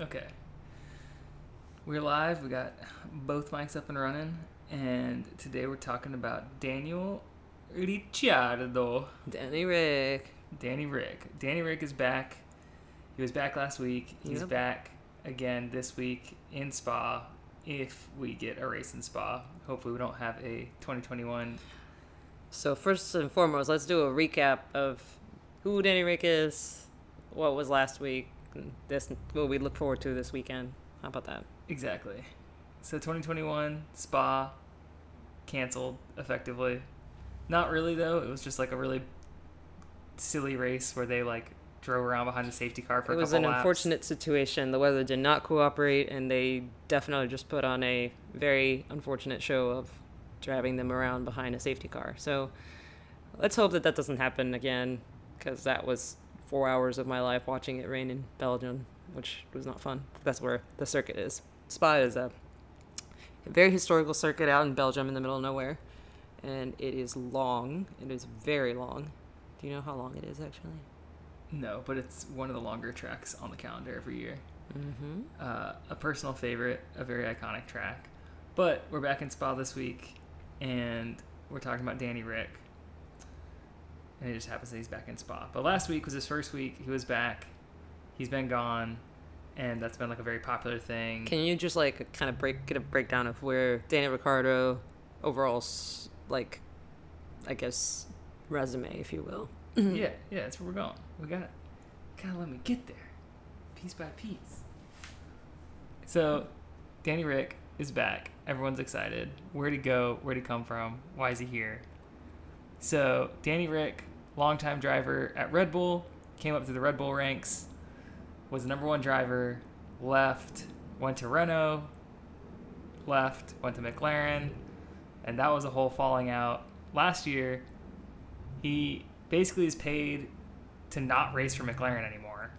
Okay. We're live. We got both mics up and running, and today we're talking about Daniel Ricciardo. Danny Rick. Danny Rick. Danny Rick is back. He was back last week. He's Yep. back again this week in Spa. If we get a race in Spa, hopefully we don't have a 2021. So first and foremost, let's do a recap of who Danny Rick is, what was last week, and this what we look forward to this weekend. How about that? Exactly. So 2021 Spa canceled effectively. Not really though. It was just like a really silly race where they like drove around behind the safety car for it was an laps. unfortunate situation. The weather did not cooperate, and they definitely just put on a very unfortunate show of driving them around behind a safety car. So let's hope that that doesn't happen again, because that was four hours of my life watching it rain in Belgium, which was not fun. That's where the circuit is. Spa is a, very historical circuit out in Belgium in the middle of nowhere, and it is long. It is very long. Do you know how long it is actually? No, but it's one of the longer tracks on the calendar every year. Mm-hmm. Uh, a personal favorite, a very iconic track. But we're back in Spa this week, and we're talking about Danny Rick. And it just happens that he's back in Spa. But last week was his first week. He was back. He's been gone, and that's been like a very popular thing. Can you just like kind of break get a breakdown of where Daniel Ricciardo overall like I guess resume if you will. yeah, yeah, that's where we're going. We got gotta let me get there, piece by piece. So, Danny Rick is back. Everyone's excited. Where'd he go? Where'd he come from? Why is he here? So, Danny Rick, longtime driver at Red Bull, came up through the Red Bull ranks, was the number one driver, left, went to Renault, left, went to McLaren, and that was a whole falling out. Last year, he basically is paid to not race for McLaren anymore.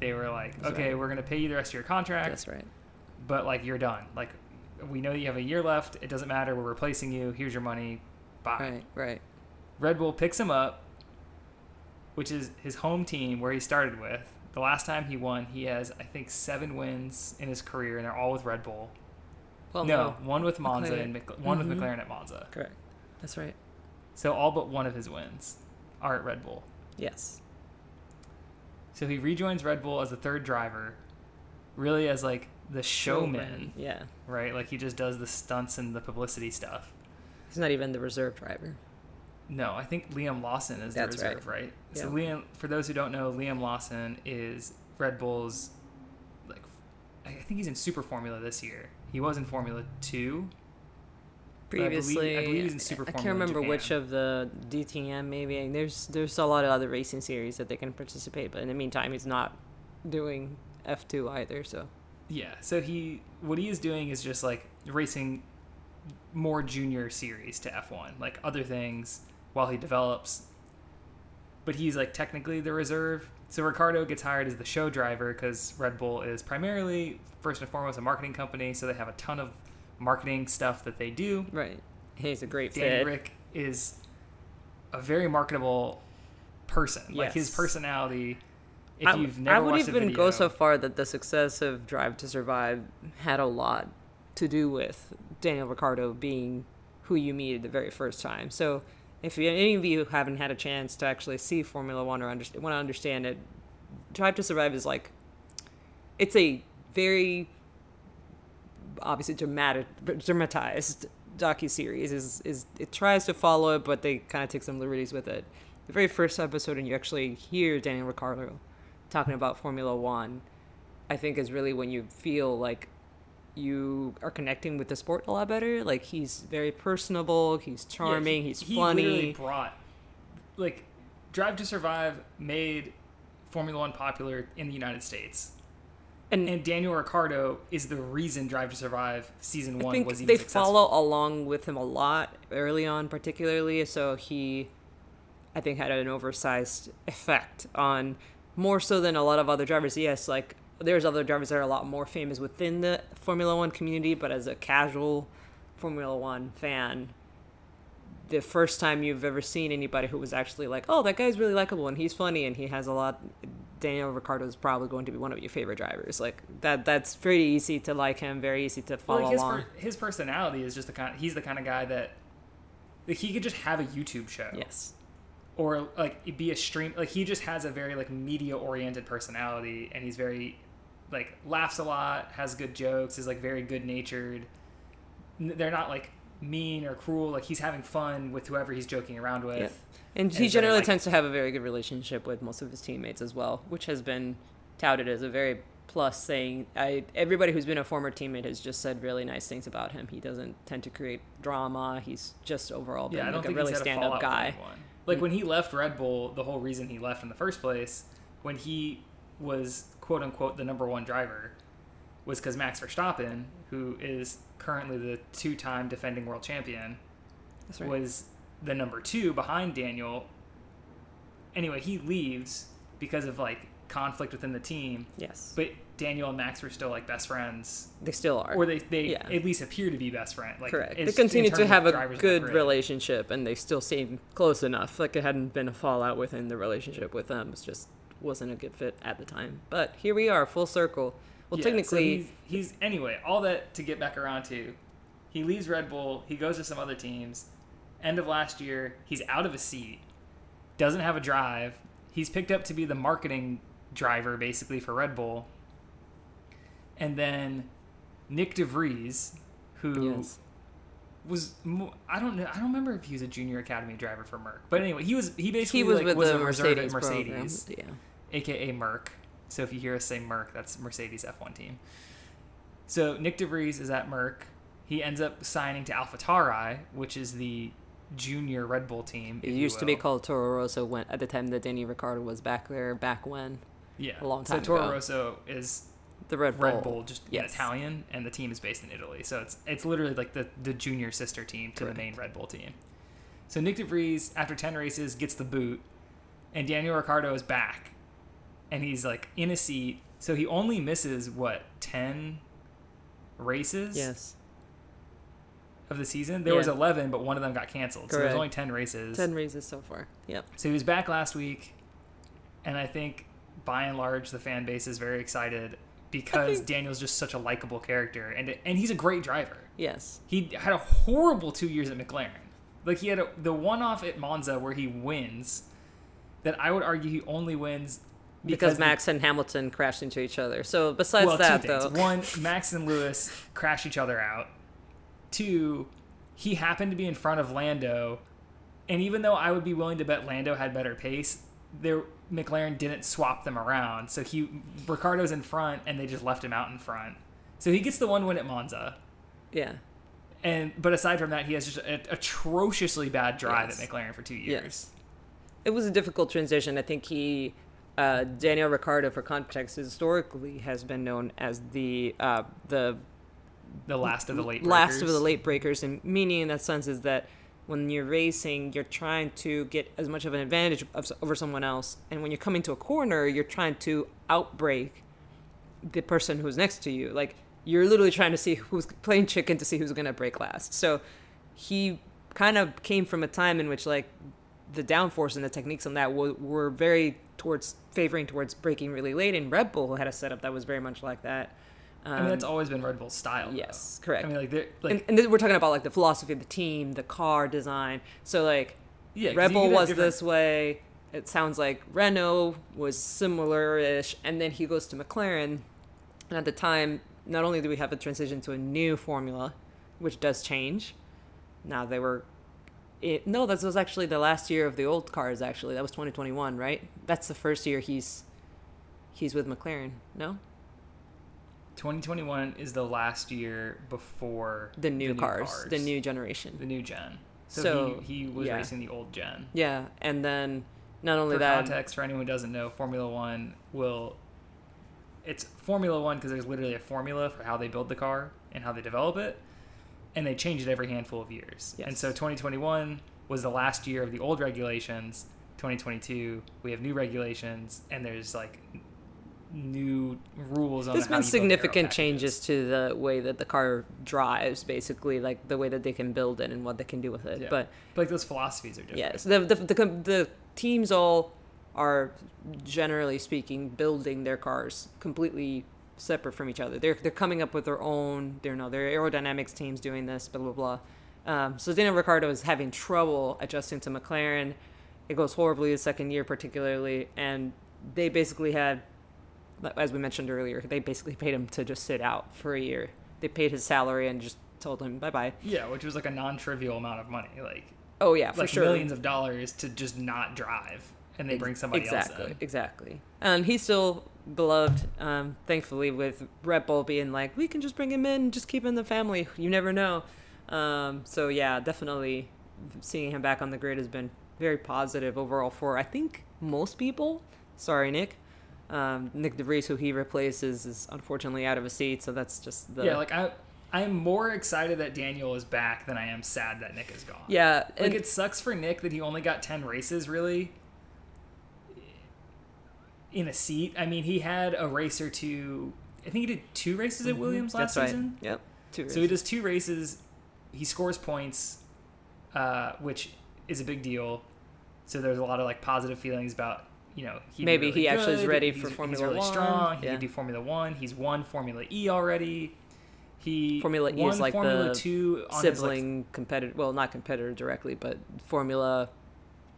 They were like, That's okay, right. we're gonna pay you the rest of your contract, That's right. but like you're done. Like we know you have a year left. It doesn't matter. We're replacing you. Here's your money. Bye. Right, right. Red Bull picks him up, which is his home team where he started with. The last time he won, he has I think seven wins in his career, and they're all with Red Bull. Well, no, one with Monza McLaren. and Mc- one Mhm. with McLaren at Monza. Correct. That's right. So all but one of his wins are at Red Bull. Yes. So he rejoins Red Bull as the third driver, really as like the showman, Yeah. right? Like he just does the stunts and the publicity stuff. He's not even the reserve driver. No, I think Liam Lawson is That's the reserve, right? So Yeah. Liam, for those who don't know, Liam Lawson is Red Bull's like I think he's in Super Formula this year. He was in Formula Two. But I believe- I Previously, believe he's in Super I can't Formula in remember which of the DTM maybe. There's there's a lot of other racing series that they can participate, but in the meantime, he's not doing F2 either. So Yeah. So he what he is doing is just like racing more junior series to F1, like other things while he develops. But he's like technically the reserve. So Ricciardo gets hired as the show driver because Red Bull is primarily first and foremost a marketing company, so they have a ton of marketing stuff that they do. right, he's a great Danny fit. Rick is a very marketable person. Like his personality. If I, you've never I would watched even video, go so far that the success of Drive to Survive had a lot to do with Daniel Ricciardo being who you meet the very first time. So, if any of you haven't had a chance to actually see Formula One or under, want to understand it, Drive to Survive is like it's a very obviously dramatic, dramatized docu series. Is is it tries to follow it, but they kind of take some liberties with it. The very first episode, and you actually hear Daniel Ricciardo talking about Formula One, I think is really when you feel like you are connecting with the sport a lot better. Like he's very personable, he's Yeah, charming, he- he's he literally funny. brought like Drive to Survive made Formula One popular in the United States, And, and Daniel Ricciardo is the reason Drive to Survive season I one think was even they successful. follow along with him a lot early on, particularly. So he, I think, had an oversized effect on more so than a lot of other drivers. Yes, like there's other drivers that are a lot more famous within the Formula One community, but as a casual Formula One fan, the first time you've ever seen anybody who was actually like, oh, that guy's really likable and he's funny and he has a lot Daniel Ricciardo is probably going to be one of your favorite drivers. Like that, that's pretty easy to like him, very easy to follow like his, along. per- his personality is just the kind. He's the kind of guy that like he could just have a YouTube show. yes, or like be a stream like he just has a very like media oriented personality and he's very like laughs a lot has good jokes is like very good natured they're not like mean or cruel like he's having fun with whoever he's joking around with Yep. and he generally like- tends to have a very good relationship with most of his teammates as well, which has been touted as a very plus thing. I everybody who's been a former teammate has just said really nice things about him. He doesn't tend to create drama. He's just overall been yeah like a really he's had a stand up guy. like mm. when he left red bull the whole reason he left in the first place when he was quote unquote the number one driver was because max verstappen who is currently the two-time defending world champion right. was the number two behind Daniel. Anyway, he leaves because of like conflict within the team, yes, but Daniel and Max were still like best friends, they still are. or they they Yeah. at least appear to be best friends. Like Correct. They it's- continue to have a drivers on the good relationship, and they still seem close enough. Like it hadn't been a fallout within the relationship with them. It just wasn't a good fit at the time. But here we are, full circle. Well, Yeah, so technically, he's, he's anyway. All that to get back around to, he leaves Red Bull. He goes to some other teams. End of last year, he's out of a seat. Doesn't have a drive. He's picked up to be the marketing driver basically for Red Bull. And then Nyck de Vries, who yes, was I don't know I don't remember if he was a junior academy driver for Merck, but anyway he was he basically he was like, with was the a Mercedes, Mercedes program. Aka Merck. So if you hear us say Merck, that's Mercedes F1 team. So Nyck de Vries is at Merck. He ends up signing to AlphaTauri, which is the junior Red Bull team. It used to be called Toro Rosso when at the time that Danny Ricciardo was back there. Back when yeah a long time So Toro ago. Rosso is the Red Bull, Red Bull, just in Yes. Italian, and the team is based in Italy. So it's it's literally like the the junior sister team to Correct. the main Red Bull team. So Nyck de Vries, after ten races, gets the boot, and Daniel Ricciardo is back, and he's like in a seat. So he only misses what ten races Yes, of the season. There was eleven, but one of them got canceled. So there's only ten races. ten races so far. Yep. So he was back last week, and I think by and large the fan base is very excited because think- Daniel's just such a likable character, and and he's a great driver. Yes. He had a horrible two years at McLaren. Like he had a, the one off at Monza where he wins. That I would argue he only wins Because, the- Max and Hamilton crashed into each other. So besides well, that, though, One, Max and Lewis crash each other out. Two, he happened to be in front of Lando, and even though I would be willing to bet Lando had better pace, there McLaren didn't swap them around. So he Ricciardo's in front, and they just left him out in front. So he gets the one win at Monza. yeah, And but aside from that, he has just an atrociously bad drive Yes. at McLaren for two years. Yes. it was a difficult transition. I think he, uh, Daniel Ricciardo, for context, historically has been known as the uh, the The last of the late last of brakers. the late brakers, and meaning in that sense is that when you're racing, you're trying to get as much of an advantage of, over someone else, and when you're coming to a corner, you're trying to outbreak the person who's next to you. Like you're literally trying to see who's playing chicken to see who's gonna brake last. So he kind of came from a time in which like the downforce and the techniques on that were, were very towards favoring towards braking really late, and Red Bull had a setup that was very much like that. Um, I mean, that's always been Red Bull's style. though. yes, correct. I mean, like, they're- like and, and we're talking about like the philosophy of the team, the car design. So like yeah, Red Bull was different- this way. It sounds like Renault was similar-ish, and then he goes to McLaren. And at the time, not only do we have a transition to a new formula, which does change. Now they were, it, no, that was actually the last year of the old cars. Actually, that was 2021, right? That's the first year he's he's with McLaren. No, 2021 is the last year before the new, cars, the new generation. the new gen. So, So, he, he was yeah. racing the old gen. Yeah, and then not only For that, context, for anyone who doesn't know, Formula One will. It's Formula One because there's literally a formula for how they build the car and how they develop it, and they change it every handful of years. And so 2021 was the last year of the old regulations. 2022, we have new regulations, and there's like new rules on. There's been significant changes to the way that the car drives, basically, like the way that they can build it and what they can do with it. Yeah. But But like those philosophies are different. yes, the, the the the teams all are generally speaking building their cars completely separate from each other. They're they're coming up with their own. They're no, their aerodynamics teams doing this. Blah blah blah. Um, so Daniel Ricciardo is having trouble adjusting to McLaren. It goes horribly the second year, particularly, and they basically had, as we mentioned earlier, they basically paid him to just sit out for a year. They paid his salary and just told him bye bye. Yeah, which was like a non-trivial amount of money, like Oh yeah, for like sure. millions of dollars to just not drive, and they bring somebody exactly, else in. Exactly. And he still beloved, um, thankfully, with Red Bull being like, we can just bring him in, just keep him in the family. You never know. Um, so yeah, definitely seeing him back on the grid has been very positive overall for I think most people. Sorry, Nick. Um, Nyck de Vries, who he replaces, is unfortunately out of a seat, so that's just the Yeah, like I, I'm more excited that Daniel is back than I am sad that Nick is gone. yeah. like it sucks for Nick that he only got ten races really in a seat. I mean, he had a race or two. I think he did two races at Williams last Mm-hmm. that's season. right. Yep. Two So he does two races. He scores points, uh, which is a big deal. So there's a lot of like positive feelings about you know he Maybe he actually is ready for he's, Formula he's really One. strong. He Yeah. can do Formula One. He's won Formula E already. He Formula E is like Formula the Two his, like, sibling competitor well not competitor directly but formula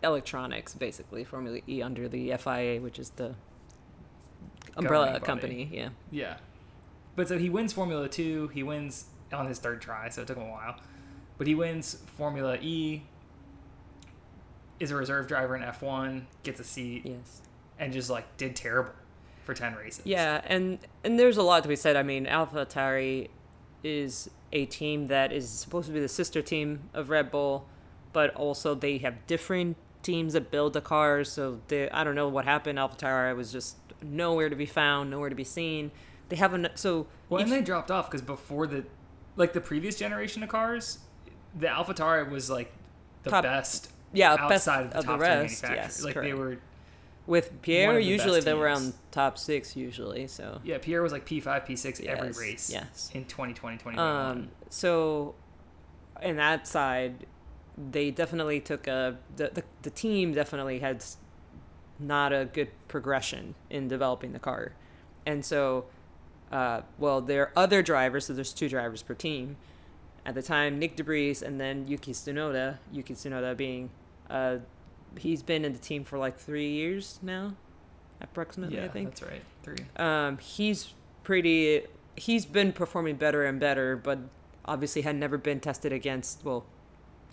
electronics basically formula e under the fia which is the umbrella company yeah Yeah. But so he wins Formula 2. He wins on his third try, so it took him a while. But he wins Formula E, is a reserve driver in F1, gets a seat, yes and just like did terrible for 10 races. yeah and and there's a lot to be said i mean alpha Tauri is a team that is supposed to be the sister team of red bull but also they have different teams that build the cars so they i don't know what happened alpha Tauri was just nowhere to be found nowhere to be seen they haven't so Well, each- and they dropped off because before the, like the previous generation of cars, the AlphaTauri was like the Top- best yeah best outside of the of top the rest manufacturers. yes like correct. they were, With Pierre, the usually they were around top six usually. So yeah, Pierre was like P5, P6 every race yes. in 2020, 2021. um, so in that side, they definitely took a the, the the team definitely had not a good progression in developing the car, and so. Uh, well, there are other drivers, so there's two drivers per team. At the time, Nyck de Vries and then Yuki Tsunoda. Yuki Tsunoda being, uh, he's been in the team for like three years now, approximately. yeah, I think. that's right. Three. Um, he's pretty. He's been performing better and better, but obviously had never been tested against. Well,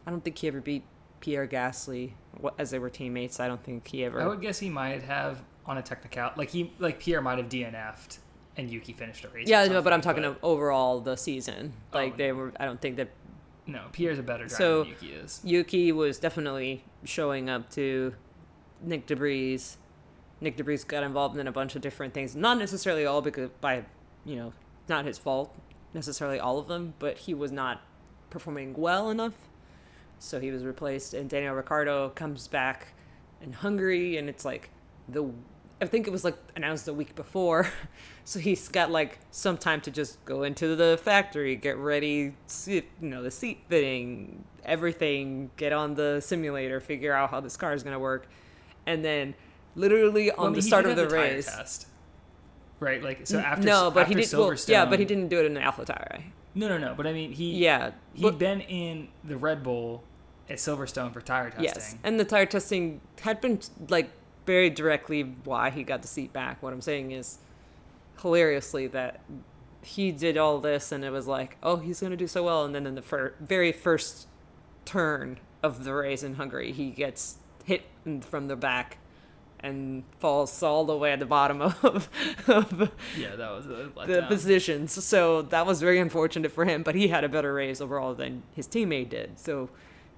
I don't think he ever beat Pierre Gasly as they were teammates. I don't think he ever. I would guess he might have on a technical like he like Pierre might have DNF'd and Yuki finished a race. yeah, no, but I'm talking of overall the season. Oh, Like they were. I don't think that no. Pierre's a better driver So- than Yuki is. Yuki was definitely showing up to Nyck de Vries. Nick DeBris got involved in a bunch of different things, not necessarily all because by, you know, not his fault necessarily all of them, but he was not performing well enough, so he was replaced. And Daniel Ricciardo comes back in Hungary, and it's like the I think it was like announced the week before, so he's got like some time to just go into the factory, get ready, you know, the seat fitting, everything, get on the simulator, figure out how this car is gonna work, and then literally on Well, the start of the tire race. test, right? Like so after no, but after he did. Well, yeah, but he didn't do it in an Alpha Tauri. No, no, no. But I mean, he Yeah, he'd but- been in the Red Bull at Silverstone for tire testing. Yes, and the tire testing had been like very directly why he got the seat back. What I'm saying is, hilariously, that he did all this and it was like, oh, he's gonna do so well, and then in the fir- very first turn of the race in Hungary, he gets hit from the back and falls all the way at the bottom of, of yeah, that was the positions. So that was very unfortunate for him, but he had a better race overall than his teammate did. So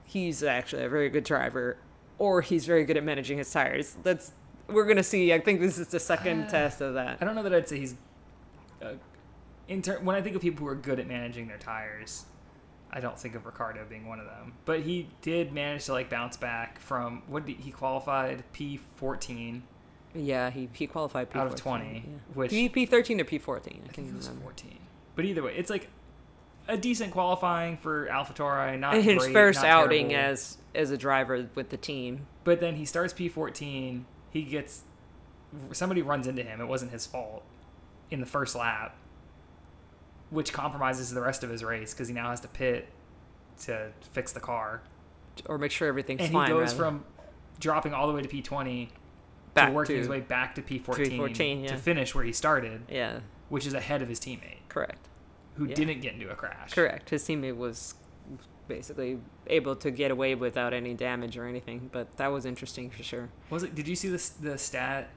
he's actually a very good driver, or he's very good at managing his tires. That's we're gonna see. I think this is the second Uh, test of that. I don't know that I'd say he's. Uh, in ter- when I think of people who are good at managing their tires, I don't think of Ricciardo being one of them. But he did manage to like bounce back from what did he qualified P fourteen Yeah, he he qualified P14, out of twenty, yeah. which P P thirteen or P fourteen. I I think it was remember. fourteen. But either way, it's like a decent qualifying for AlphaTauri. Not his great, first not outing terrible. as as a driver with the team. But then he starts P fourteen, he gets somebody runs into him. It wasn't his fault in the first lap, which compromises the rest of his race because he now has to pit to fix the car, or make sure everything's and fine. he goes rather. from dropping all the way to P twenty to working to his way back to P fourteen yeah. to finish where he started, yeah, which is ahead of his teammate correct. who Yeah. didn't get into a crash. Correct. His teammate was basically able to get away without any damage or anything, but that was interesting for sure. Was it? Did you see this the stat?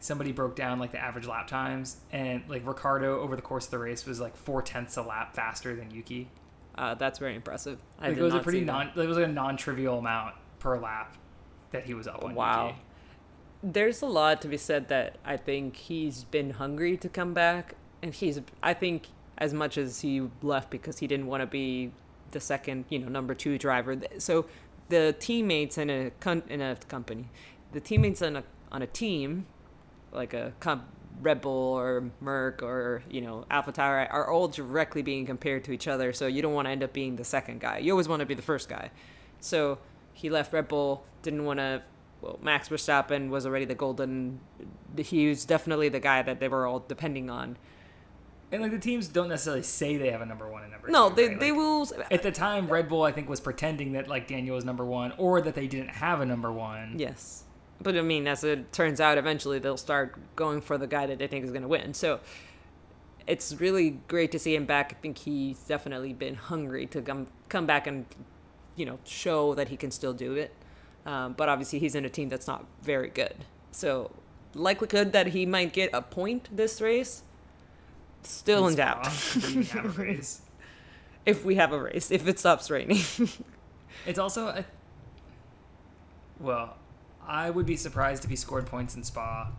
Somebody broke down like the average lap times, and like Ricciardo over the course of the race was like four tenths a lap faster than Yuki. Uh, that's very impressive. I Like, it was a pretty see that. non. It was like a non-trivial amount per lap that he was up on. Wow. Yuki. There's a lot to be said that I think he's been hungry to come back, and he's. I think as much as he left because he didn't want to be the second, you know, number two driver. So the teammates in a con- in a company, the teammates on a on a team, like a com- Red Bull or Merck or you know AlphaTauri, are all directly being compared to each other. So you don't want to end up being the second guy. You always want to be the first guy. So he left Red Bull, didn't want to. Well, Max Verstappen was already the golden. He was definitely the guy that they were all depending on. And like the teams don't necessarily say they have a number one and number No, two. they right? they Like, will. Uh, at the time, Red Bull I think was pretending that like Daniel was number one, or that they didn't have a number one. Yes. But I mean, as it turns out, eventually they'll start going for the guy that they think is going to win. So it's really great to see him back. I think he's definitely been hungry to come come back and you know show that he can still do it. Um, but obviously, he's in a team that's not very good. So likelihood that he might get a point this race still in doubt. If we have a race. if we have a race, if it stops raining. It's also, a, well, I would be surprised if he scored points in Spa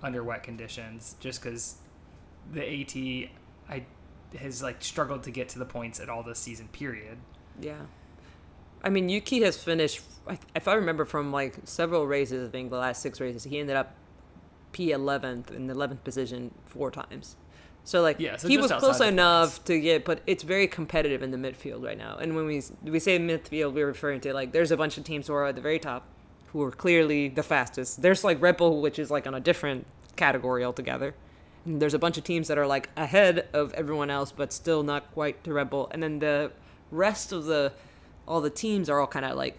under wet conditions, just because the AT I has like struggled to get to the points at all this season. Period. Yeah. I mean, Yuki has finished, if I remember from like several races, I think the last six races, he ended up P11th in the 11th position four times. So, like, Yeah, so he was close enough to get, but it's very competitive in the midfield right now. And when we we say midfield, we're referring to like there's a bunch of teams who are at the very top who are clearly the fastest. There's like Red Bull, which is like on a different category altogether. And there's a bunch of teams that are like ahead of everyone else, but still not quite to Red Bull. And then the rest of the all the teams are all kind of like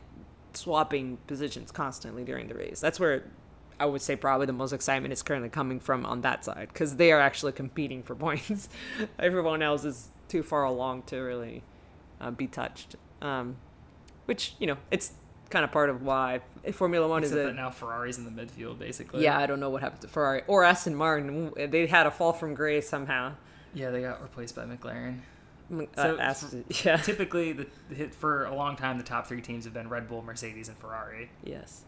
swapping positions constantly during the race. That's where I would say probably the most excitement is currently coming from on that side because they are actually competing for points. Everyone else is too far along to really uh, be touched. Um, which you know, it's kind of part of why Formula One Except is that a now Ferrari's in the midfield, basically. yeah. I don't know what happened to Ferrari or Aston Martin. They had a fall from grace somehow. Yeah, they got replaced by McLaren. Uh, So, Aston, yeah. Typically, the, the hit for a long time, the top three teams have been Red Bull, Mercedes, and Ferrari. Yes.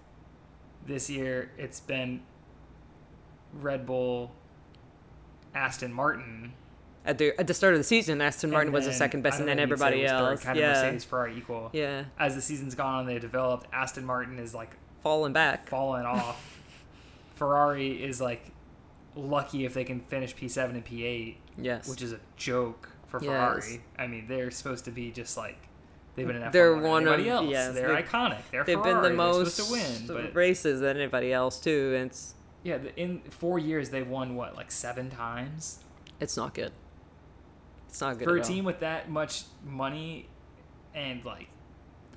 This year, it's been Red Bull, Aston Martin. At the at the start of the season, Aston Martin was the second best, and then if you'd say everybody else. Kind of yeah. Mercedes, Ferrari equal. Yeah. As the season's gone on, they developed. Aston Martin is like Falling back. falling off. Ferrari is like lucky if they can finish P7 and P8, Yes. which is a joke for Yes. Ferrari. I mean, they're supposed to be just like they've been in F1 They're one of- else. yes, they're they- iconic. They're They've Ferrari. been the most to win, but races than anybody else too. And it's yeah, in four years they've won what like seven times. it's not good. It's not good for a at all. team with that much money and like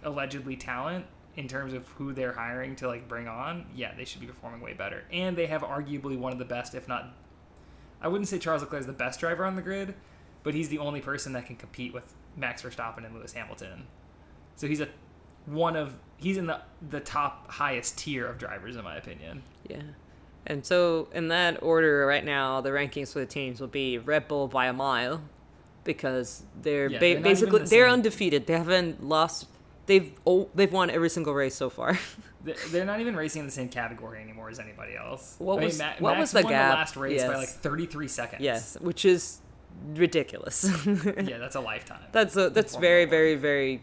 allegedly talent in terms of who they're hiring to like bring on, yeah, they should be performing way better. And they have arguably one of the best, if not, I wouldn't say Charles Leclerc is the best driver on the grid, but he's the only person that can compete with Max Verstappen and Lewis Hamilton. So he's a one of he's in the the top highest tier of drivers in my opinion. Yeah. And so in that order right now, the rankings for the teams will be Red Bull by a mile because they're, Yeah, ba- they're basically the they're undefeated. They haven't lost. They've oh, they've won every single race so far. They- They're not even racing in the same category anymore as anybody else. What I mean, was- Ma- what Max was the won gap? the last race by like 33 seconds. yes, which is ridiculous. yeah, that's a lifetime. That's a, that's very very very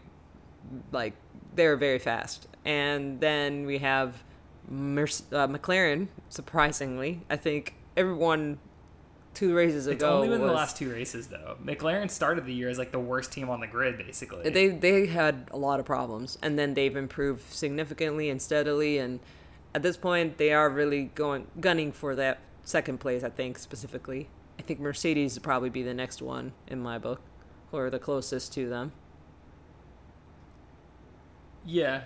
like they're very fast. And then we have uh, McLaren. Surprisingly, I think everyone two races ago. It's only been was, the last two races though. McLaren started the year as like the worst team on the grid, basically. they they had a lot of problems, and then they've improved significantly and steadily. And at this point they are really going gunning for that second place. I think specifically. Think Mercedes would probably be the next one in my book, or the closest to them. Yeah,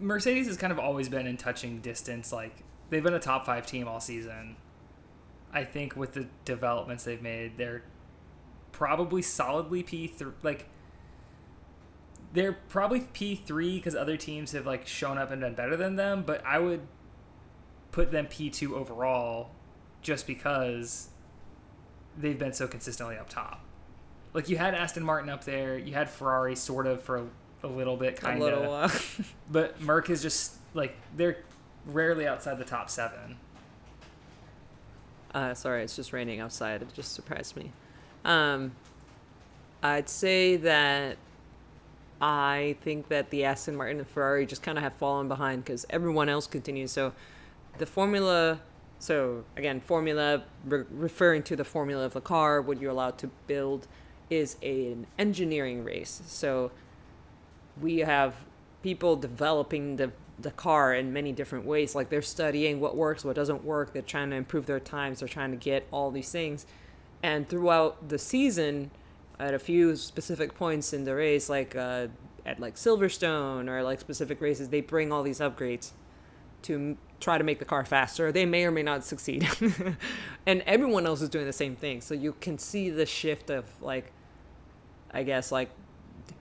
Mercedes has kind of always been in touching distance. Like they've been a top five team all season. I think with the developments they've made, they're probably solidly P three. Like they're probably P three because other teams have like shown up and been better than them. But I would put them P two overall, just because they've been so consistently up top. Like you had Aston Martin up there, you had Ferrari sort of for a, a little bit, kind A little of, while. but Merc is just like they're rarely outside the top seven. Uh, sorry, it's just raining outside. It just surprised me. Um, I'd say that I think that the Aston Martin and Ferrari just kind of have fallen behind because everyone else continues. So the formula, so again, formula, re- referring to the formula of the car, what you're allowed to build, is a, an engineering race. So we have people developing the the car in many different ways. Like they're studying what works what doesn't work. They're trying to improve their times. They're trying to get all these things. And throughout the season at a few specific points in the race like uh, at like silverstone or like specific races they bring all these upgrades to try to make the car faster they may or may not succeed. And everyone else is doing the same thing. So you can see the shift of like i guess like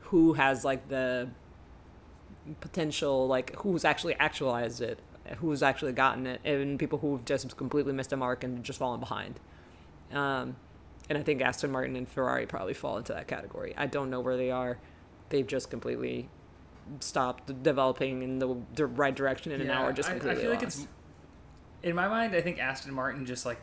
who has like the potential like who's actually actualized it who's actually gotten it and people who've just completely missed a mark and just fallen behind. Um, and i think aston martin and ferrari probably fall into that category. I don't know where they are. They've just completely stopped developing in the, the right direction and now are just I, I completely feel lost. like it's in my mind. I think Aston Martin just like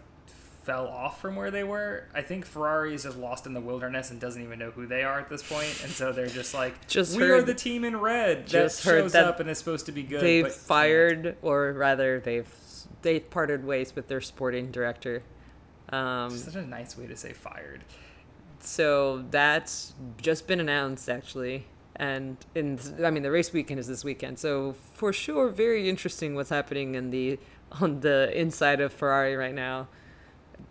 fell off from where they were. I think Ferrari is just lost in the wilderness and doesn't even know who they are at this point, and so they're just like, Just we are the team in red that just heard shows that up and is supposed to be good. they've fired or rather they've they've parted ways with their sporting director um, Such a nice way to say fired. so that's just been announced actually and in i mean the race weekend is this weekend so for sure very interesting what's happening in the on the inside of ferrari right now.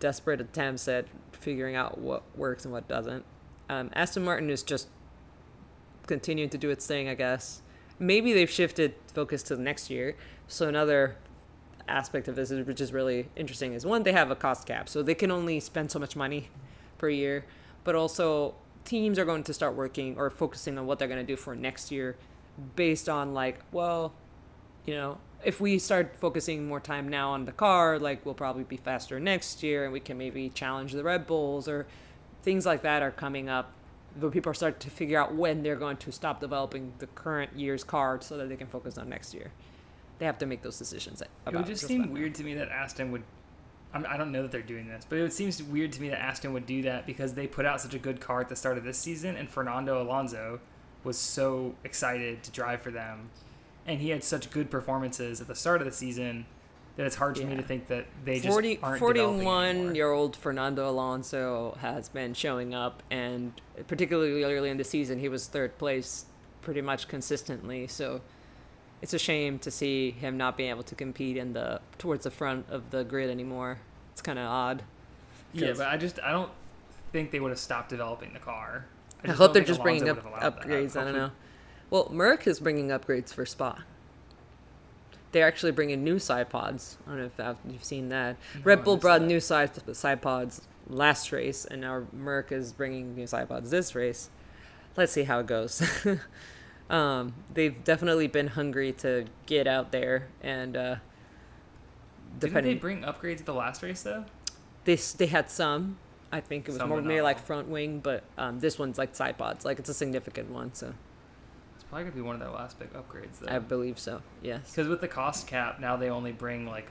Desperate attempts at figuring out what works and what doesn't. Um, aston martin is just continuing to do its thing i guess. Maybe they've shifted focus to the next year. So another aspect of this is, which is really interesting is one they have a cost cap so they can only spend so much money per year. But also teams are going to start working or focusing on what they're going to do for next year based on like well you know if we start focusing more time now on the car like we'll probably be faster next year and we can maybe challenge the red bulls or things like that are coming up but people are starting to figure out when they're going to stop developing the current year's car so that they can focus on next year they have to make those decisions It would just just seem weird to me that Aston would. I'm, I don't know that they're doing this, but it seems weird to me that Aston would do that because they put out such a good car at the start of this season, and Fernando Alonso was so excited to drive for them, and he had such good performances at the start of the season that it's hard for me to think that they just 40, aren't developing 41 year old Fernando Alonso has been showing up, and particularly early in the season, he was third place pretty much consistently. So it's a shame to see him not being able to compete in the towards the front of the grid anymore. It's kind of odd. Yeah, but I just I don't think they would have stopped developing the car. I, just hope they're just bringing Alonso up allowed that. upgrades. I don't know. Well, Merck is bringing upgrades for Spa. They're actually bringing new side pods. I don't know if that, you've seen that. No, Red Bull brought that. new side side pods last race, and now Merck is bringing new side pods this race. Let's see how it goes. um, they've definitely been hungry to get out there, and uh, Didn't they bring upgrades at the last race though? they they had some. I think it was Some, more maybe like front wing, but um, this one's like side pods. Like it's a significant one, so It's probably gonna be one of their last big upgrades though. I believe so. Yes. Because with the cost cap, now they only bring like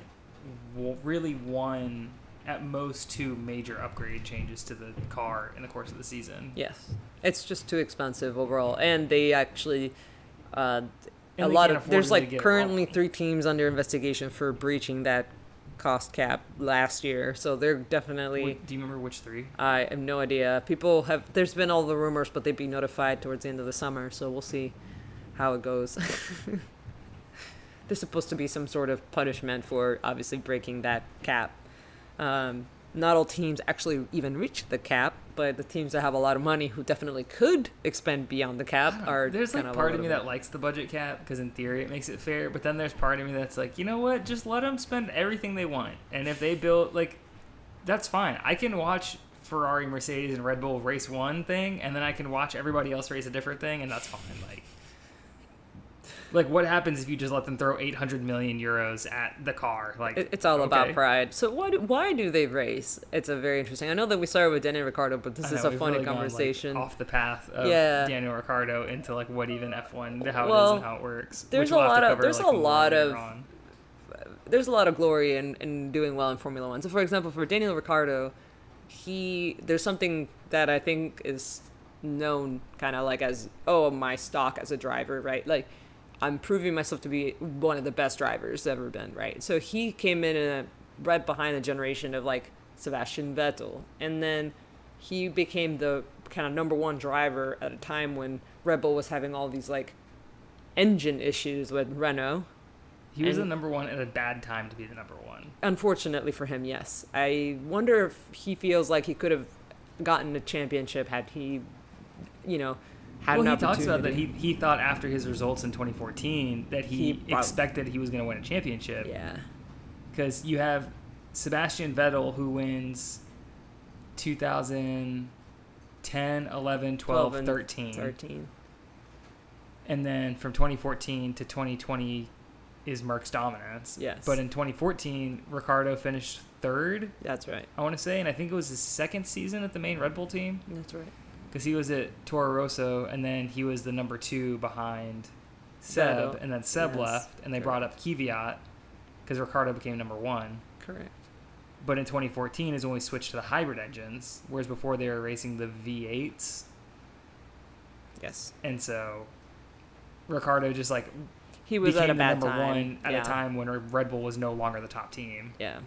w- really one, at most two major upgrade changes to the car in the course of the season. Yes, it's just too expensive overall, and they actually uh, And a lot of there's like currently three teams under investigation for breaching that cost cap last year, so they're definitely. Wait, do you remember which three? I have no idea. People have there's been all the rumors, but they'd be notified towards the end of the summer, so we'll see how it goes. there's supposed to be some sort of punishment for obviously breaking that cap. Um, not all teams actually even reach the cap, but the teams that have a lot of money who definitely could expend beyond the cap are There's like part of me that likes the budget cap because in theory it makes it fair, but then there's part of me that's like, you know what? Just let them spend everything they want, and if they build like, that's fine. I can watch Ferrari, Mercedes, and Red Bull race one thing, and then I can watch everybody else race a different thing, and that's fine. Like. Like what happens if you just let them throw 800 million euros at the car? Like It's all about pride. So why do, why do they race? It's a very interesting. I know that we started with Daniel Ricciardo, but this I is a funny really gone, like, conversation. off the path of Yeah. Daniel Ricciardo into like what even F1 how it is and how it works. there's we'll a lot of- there's like, a lot of- on. There's a lot of glory in, in doing well in Formula One. So, for example, for Daniel Ricciardo, he there's something that I think is known kind of like as oh my stock as a driver, right? Like I'm proving myself to be one of the best drivers ever been, right? So he came in a, right behind the generation of like Sebastian Vettel, and then he became the kind of number one driver at a time when Red Bull was having all these like engine issues with Renault. He was and- the number one at a bad time to be the number one. Unfortunately for him, yes. I wonder if he feels like he could have gotten a championship had he, you know, had well, he talks about that he he thought after his results in 2014 that he, He expected he was going to win a championship Yeah. because you have Sebastian Vettel who wins 2010, 11, 12, and 13. 13. and then from 2014 to 2020 is Merck's dominance. Yes. But in 2014, Ricciardo finished third, That's right. I want to say, and I think it was his second season at the main Red Bull team That's right. Because he was at Toro Rosso, and then he was the number two behind Seb, Vettel. and then Seb Yes, left, and they correct. brought up Kvyat because Ricciardo became number one. Correct. But in 2014 is when we switched to the hybrid engines, whereas before they were racing the V8s, Yes. and so Ricciardo just like He was became at a the bad number time. one at yeah. a time when Red Bull was no longer the top team. Yeah.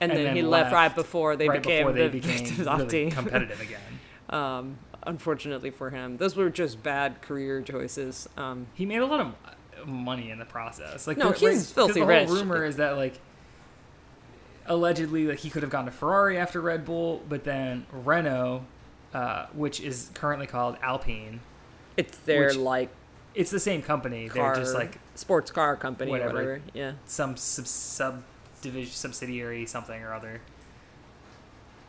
And, And then, then he left, right before they right became before they the became top really team. competitive again. um, unfortunately for him, those were just bad career choices. Um, He made a lot of money in the process. Like No, the, he's like, filthy the rich. whole rumor is that like allegedly like he could have gone to Ferrari after Red Bull, but then Renault, uh, which is currently called Alpine, it's their Which- like it's the same company. car, They're just like sports car company, whatever. whatever. Yeah. some sub subdivision subsidiary something or other.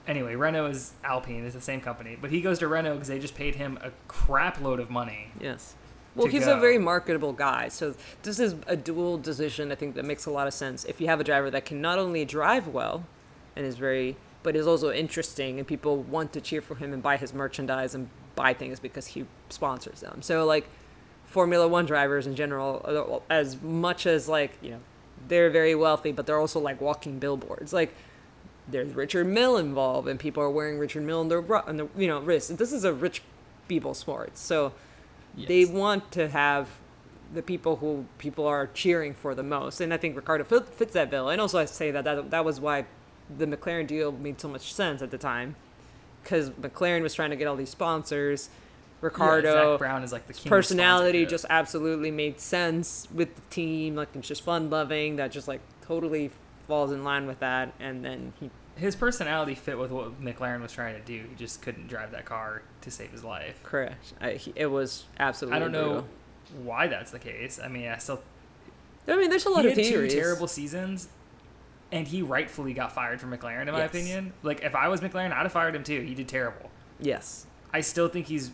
Anyway, Renault is Alpine. It's the same company, but he goes to Renault because they just paid him a crap load of money. Yes. Well, he's go. a very marketable guy. So this is a dual decision. I think that makes a lot of sense. If you have a driver that can not only drive well, and is very, but is also interesting, and people want to cheer for him and buy his merchandise and buy things because he sponsors them. So like, Formula One drivers in general, uh, as much as like you know, they're very wealthy, but they're also like walking billboards. Like there's Richard Mille involved, and people are wearing Richard Mille on their on the you know wrist. This is a rich people sport, so they want to have the people who people are cheering for the most, and I think Ricciardo fits that bill. And also, I say that that that was why the McLaren deal made so much sense at the time, because McLaren was trying to get all these sponsors. Yeah, Ricciardo, Zak Brown is like the personality just absolutely made sense with the team. Like it's just fun loving. That just like totally falls in line with that. And then he his personality fit with what McLaren was trying to do. He just couldn't drive that car to save his life. correct. I, he, it was absolutely. I don't know brutal. why that's the case. I mean, I still I mean, there's a lot he of had two terrible seasons, and he rightfully got fired from McLaren. In my Yes. opinion, like if I was McLaren, I'd have fired him too. He did terrible. Yes. I still think he's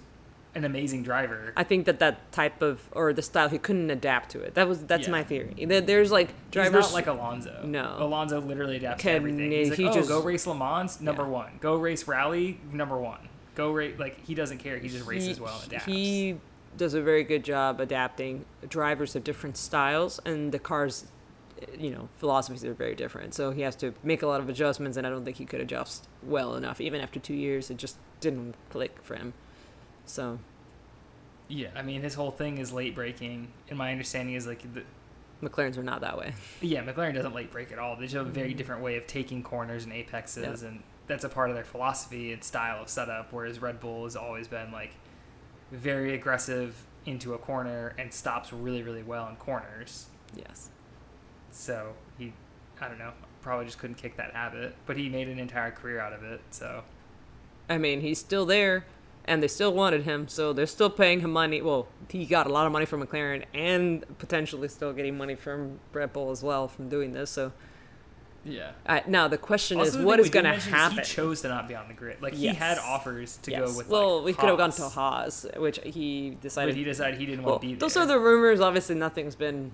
an amazing driver. I think that that type of or the style he couldn't adapt to it. That was that's Yeah. my theory. There's like He's drivers not like Alonso. No. Alonso literally adapts Can to everything. He's like, he oh, just- go race Le Mans, number Yeah. one. Go race rally, number one. Go race like he doesn't care. He just races he, well and adapts. He does a very good job adapting. Drivers have different styles, and the cars, you know, philosophies are very different. So he has to make a lot of adjustments, and I don't think he could adjust well enough. Even after two years, it just didn't click for him. So yeah, I mean his whole thing is late braking, and my understanding is like the, McLarens are not that way. Yeah, McLaren doesn't late brake at all. They just have a very mm-hmm. different way of taking corners and apexes, Yeah. and that's a part of their philosophy and style of setup. Whereas Red Bull has always been like very aggressive into a corner and stops really, really well in corners. Yes. so he, I don't know, probably just couldn't kick that habit. But he made an entire career out of it. So I mean, he's still there, and they still wanted him, so they're still paying him money. Well, he got a lot of money from McLaren, and potentially still getting money from Red Bull as well from doing this. So yeah. uh, now the question Also, is, what is going to happen? He chose to not be on the grid. Like he had offers to Yes. go with. well, like, we could have gone to Haas, Haas, which he decided. but he decided he didn't well, want to be there. those are the rumors. Obviously, nothing's been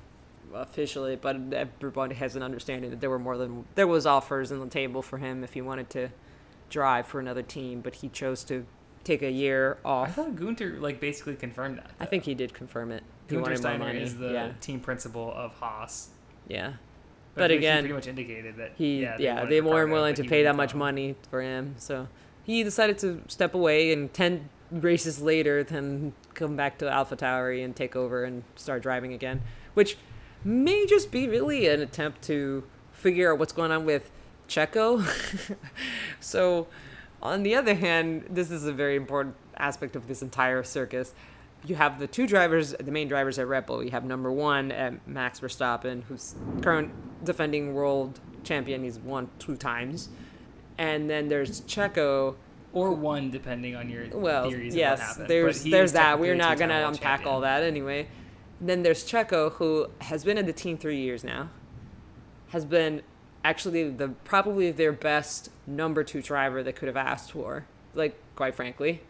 officially, but everybody has an understanding that there were more than there was offers on the table for him if he wanted to drive for another team, but he chose to take a year off. I thought Gunter like basically confirmed that. I think he did confirm it. He Gunter Steiner is the yeah, team principal of Haas. yeah. But, But he again, pretty much indicated that He, yeah, yeah, they weren't willing to pay that much money for him, so he decided to step away and ten races later, then come back to AlphaTauri and take over and start driving again, which may just be really an attempt to figure out what's going on with Checo. so, on the other hand, this is a very important aspect of this entire circus. You have the two drivers, the main drivers at Red Bull. You have number one at Max Verstappen, who's current defending world champion. He's won two times. And then there's Checo. or one depending on your Well, theories of what yes, happened. there's there's that. We're not gonna world unpack all that anyway. Then there's Checo, who has been in the team three years now. Has been actually the probably their best number two driver they could have asked for. Like quite frankly,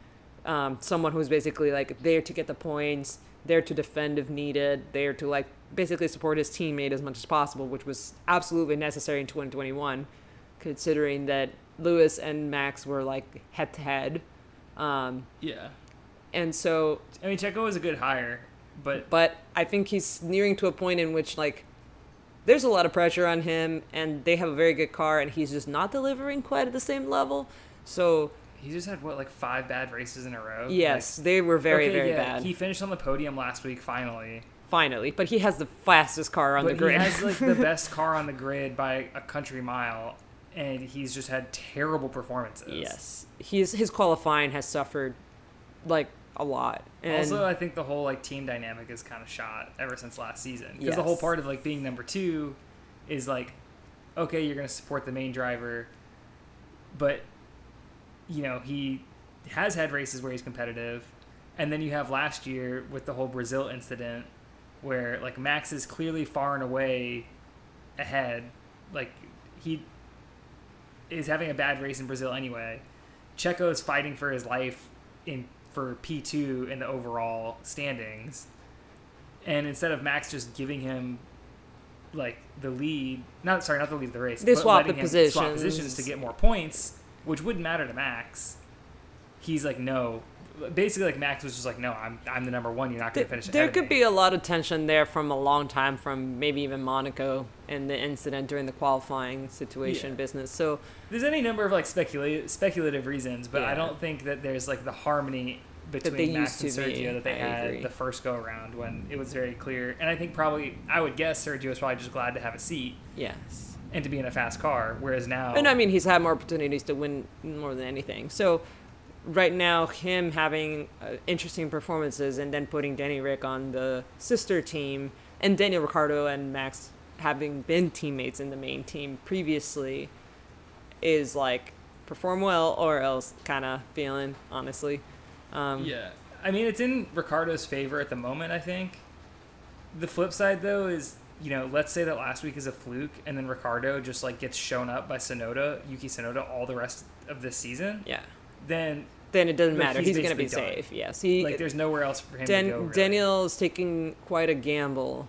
um, someone who's basically like there to get the points, there to defend if needed, there to like basically support his teammate as much as possible, which was absolutely necessary in 2021, considering that Lewis and Max were like head to head. Um, Yeah, and so I mean Checo was a good hire, but but I think he's nearing to a point in which like there's a lot of pressure on him and they have a very good car and he's just not delivering quite at the same level. So he just had what like five bad races in a row. yes, they were very okay, very yeah, bad. He finished on the podium last week finally. finally, but he has the fastest car on but the grid. he has like the best car on the grid by a country mile, and he's just had terrible performances. yes. His his qualifying has suffered like a lot. And also, I think the whole like team dynamic is kind of shot ever since last season because the whole part of like being number two is like, okay, you're gonna support the main driver, but you know he has had races where he's competitive, and then you have last year with the whole Brazil incident where like Max is clearly far and away ahead, like he is having a bad race in Brazil anyway. Checo is fighting for his life in for P two in the overall standings, and instead of Max just giving him like the lead, not sorry, not the lead of the race, They but swap letting the him swap positions. positions to get more points, which wouldn't matter to Max. He's like, no, basically like Max was just like, no, I'm I'm the number one. You're not going to finish. there could me." be a lot of tension there from a long time from maybe even Monaco and the incident during the qualifying situation Yeah. business. So There's any number of like speculative speculative reasons, but I don't think that there's like the harmony between Max and to be. Sergio that they I had agree. the first go around when it was very clear. And I think probably I would guess Sergio was probably just glad to have a seat yes. and to be in a fast car, whereas now And I mean, he's had more opportunities to win more than anything. So, right now, him having uh, interesting performances and then putting Danny Rick on the sister team, and Daniel Ricciardo and Max having been teammates in the main team previously, is like perform well or else kind of feeling, honestly. Um, Yeah. I mean, it's in Ricciardo's favor at the moment, I think. The flip side, though, is, you know, let's say that last week is a fluke and then Ricardo just, like, gets shown up by Tsunoda, Yuki Tsunoda, all the rest of this season. Yeah. Then, Then it doesn't But matter. he's He's, going to be done. safe. Yes. He, like, there's nowhere else for him Dan- to go. Really. Daniel is taking quite a gamble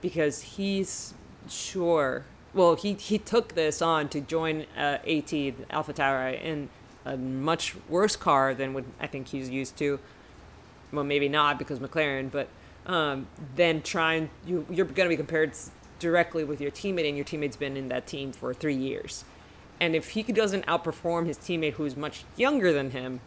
because he's sure. Well, he he took this on to join uh, AT AlphaTauri in a much worse car than what I think he's used to. Well, maybe not because McLaren, but um, then trying you you're going to be compared directly with your teammate, and your teammate's been in that team for three years. And if he doesn't outperform his teammate, who's much younger than him,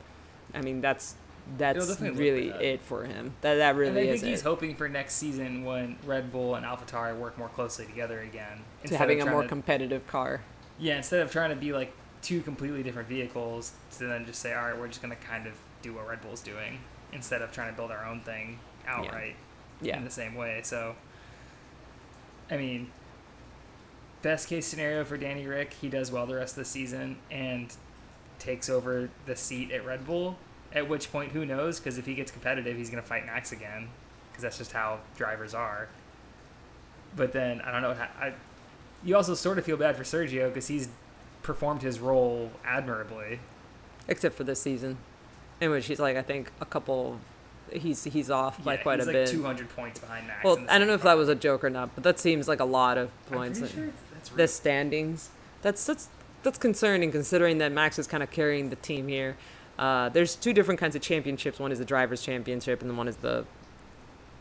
I mean that's that's really it for him. That that really and I is think he's it. hoping for next season when Red Bull and AlphaTauri work more closely together again. to having a more to- competitive car. Yeah, instead of trying to be like two completely different vehicles, to then just say, all right, we're just going to kind of do what Red Bull's doing instead of trying to build our own thing outright Yeah. in the same way. So, I mean, best case scenario for Danny Rick, he does well the rest of the season and takes over the seat at Red Bull. At which point, who knows? Because if he gets competitive, he's going to fight Max again. Because that's just how drivers are. But then I don't know. I, you also sort of feel bad for Sergio because he's performed his role admirably. except for this season, in which he's like I think a couple, he's he's off by Yeah, quite he's a like bit. 200 points behind Max. Well, I don't know second if that was a joke or not, but that seems like a lot of points. sure that's the real. standings. That's that's that's concerning considering that Max is kind of carrying the team here. Uh, there's two different kinds of championships. One is the drivers' championship, and then one is the,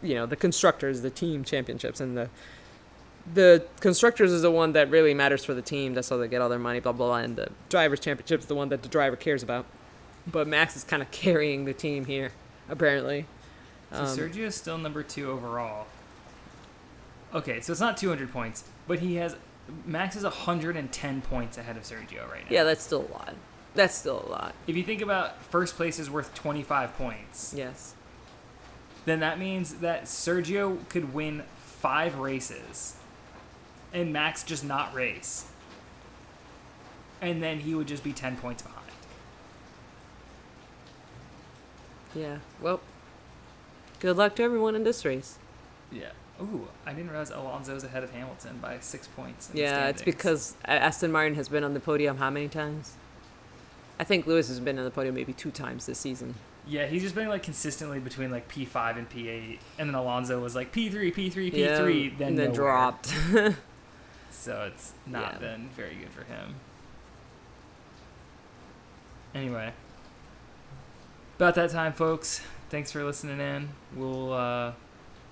you know, the constructors, the team championships, and the the constructors is the one that really matters for the team. That's how they get all their money, blah blah blah. And the drivers' championship is the one that the driver cares about. But Max is kind of carrying the team here, apparently. So um, Sergio is still number two overall. Okay, so it's not 200 points, but he has Max is 110 points ahead of Sergio right now. yeah, that's still a lot. That's still a lot. If you think about first place is worth 25 points, Yes. then that means that Sergio could win five races, and Max just not race, and then he would just be 10 points behind. Yeah. Well. Good luck to everyone in this race. Yeah. Ooh, I didn't realize Alonso's ahead of Hamilton by six points. in Yeah, it's because Aston Martin has been on the podium how many times? I think Lewis has been on the podium maybe two times this season. Yeah, he's just been like consistently between like P five and P eight, and then Alonso was like P three, P three, P three, then and then nowhere. dropped. So it's not Yeah. been very good for him. Anyway, about that time, folks. Thanks for listening in. We'll uh,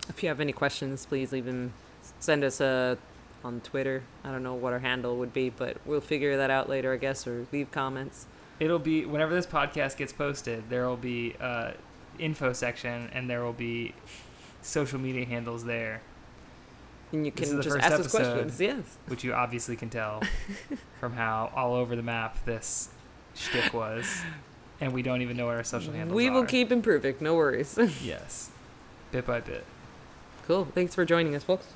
if you have any questions, please leave them. Send us a on Twitter. I don't know what our handle would be, but we'll figure that out later, I guess, or leave comments. it'll be whenever this podcast gets posted, there will be uh, info section, and there will be social media handles there, And you can just ask us questions. Yes. which you obviously can tell from how all over the map this shtick was, and we don't even know what our social handles We will are. keep improving. No worries. Yes, bit by bit. cool. Thanks for joining us, folks.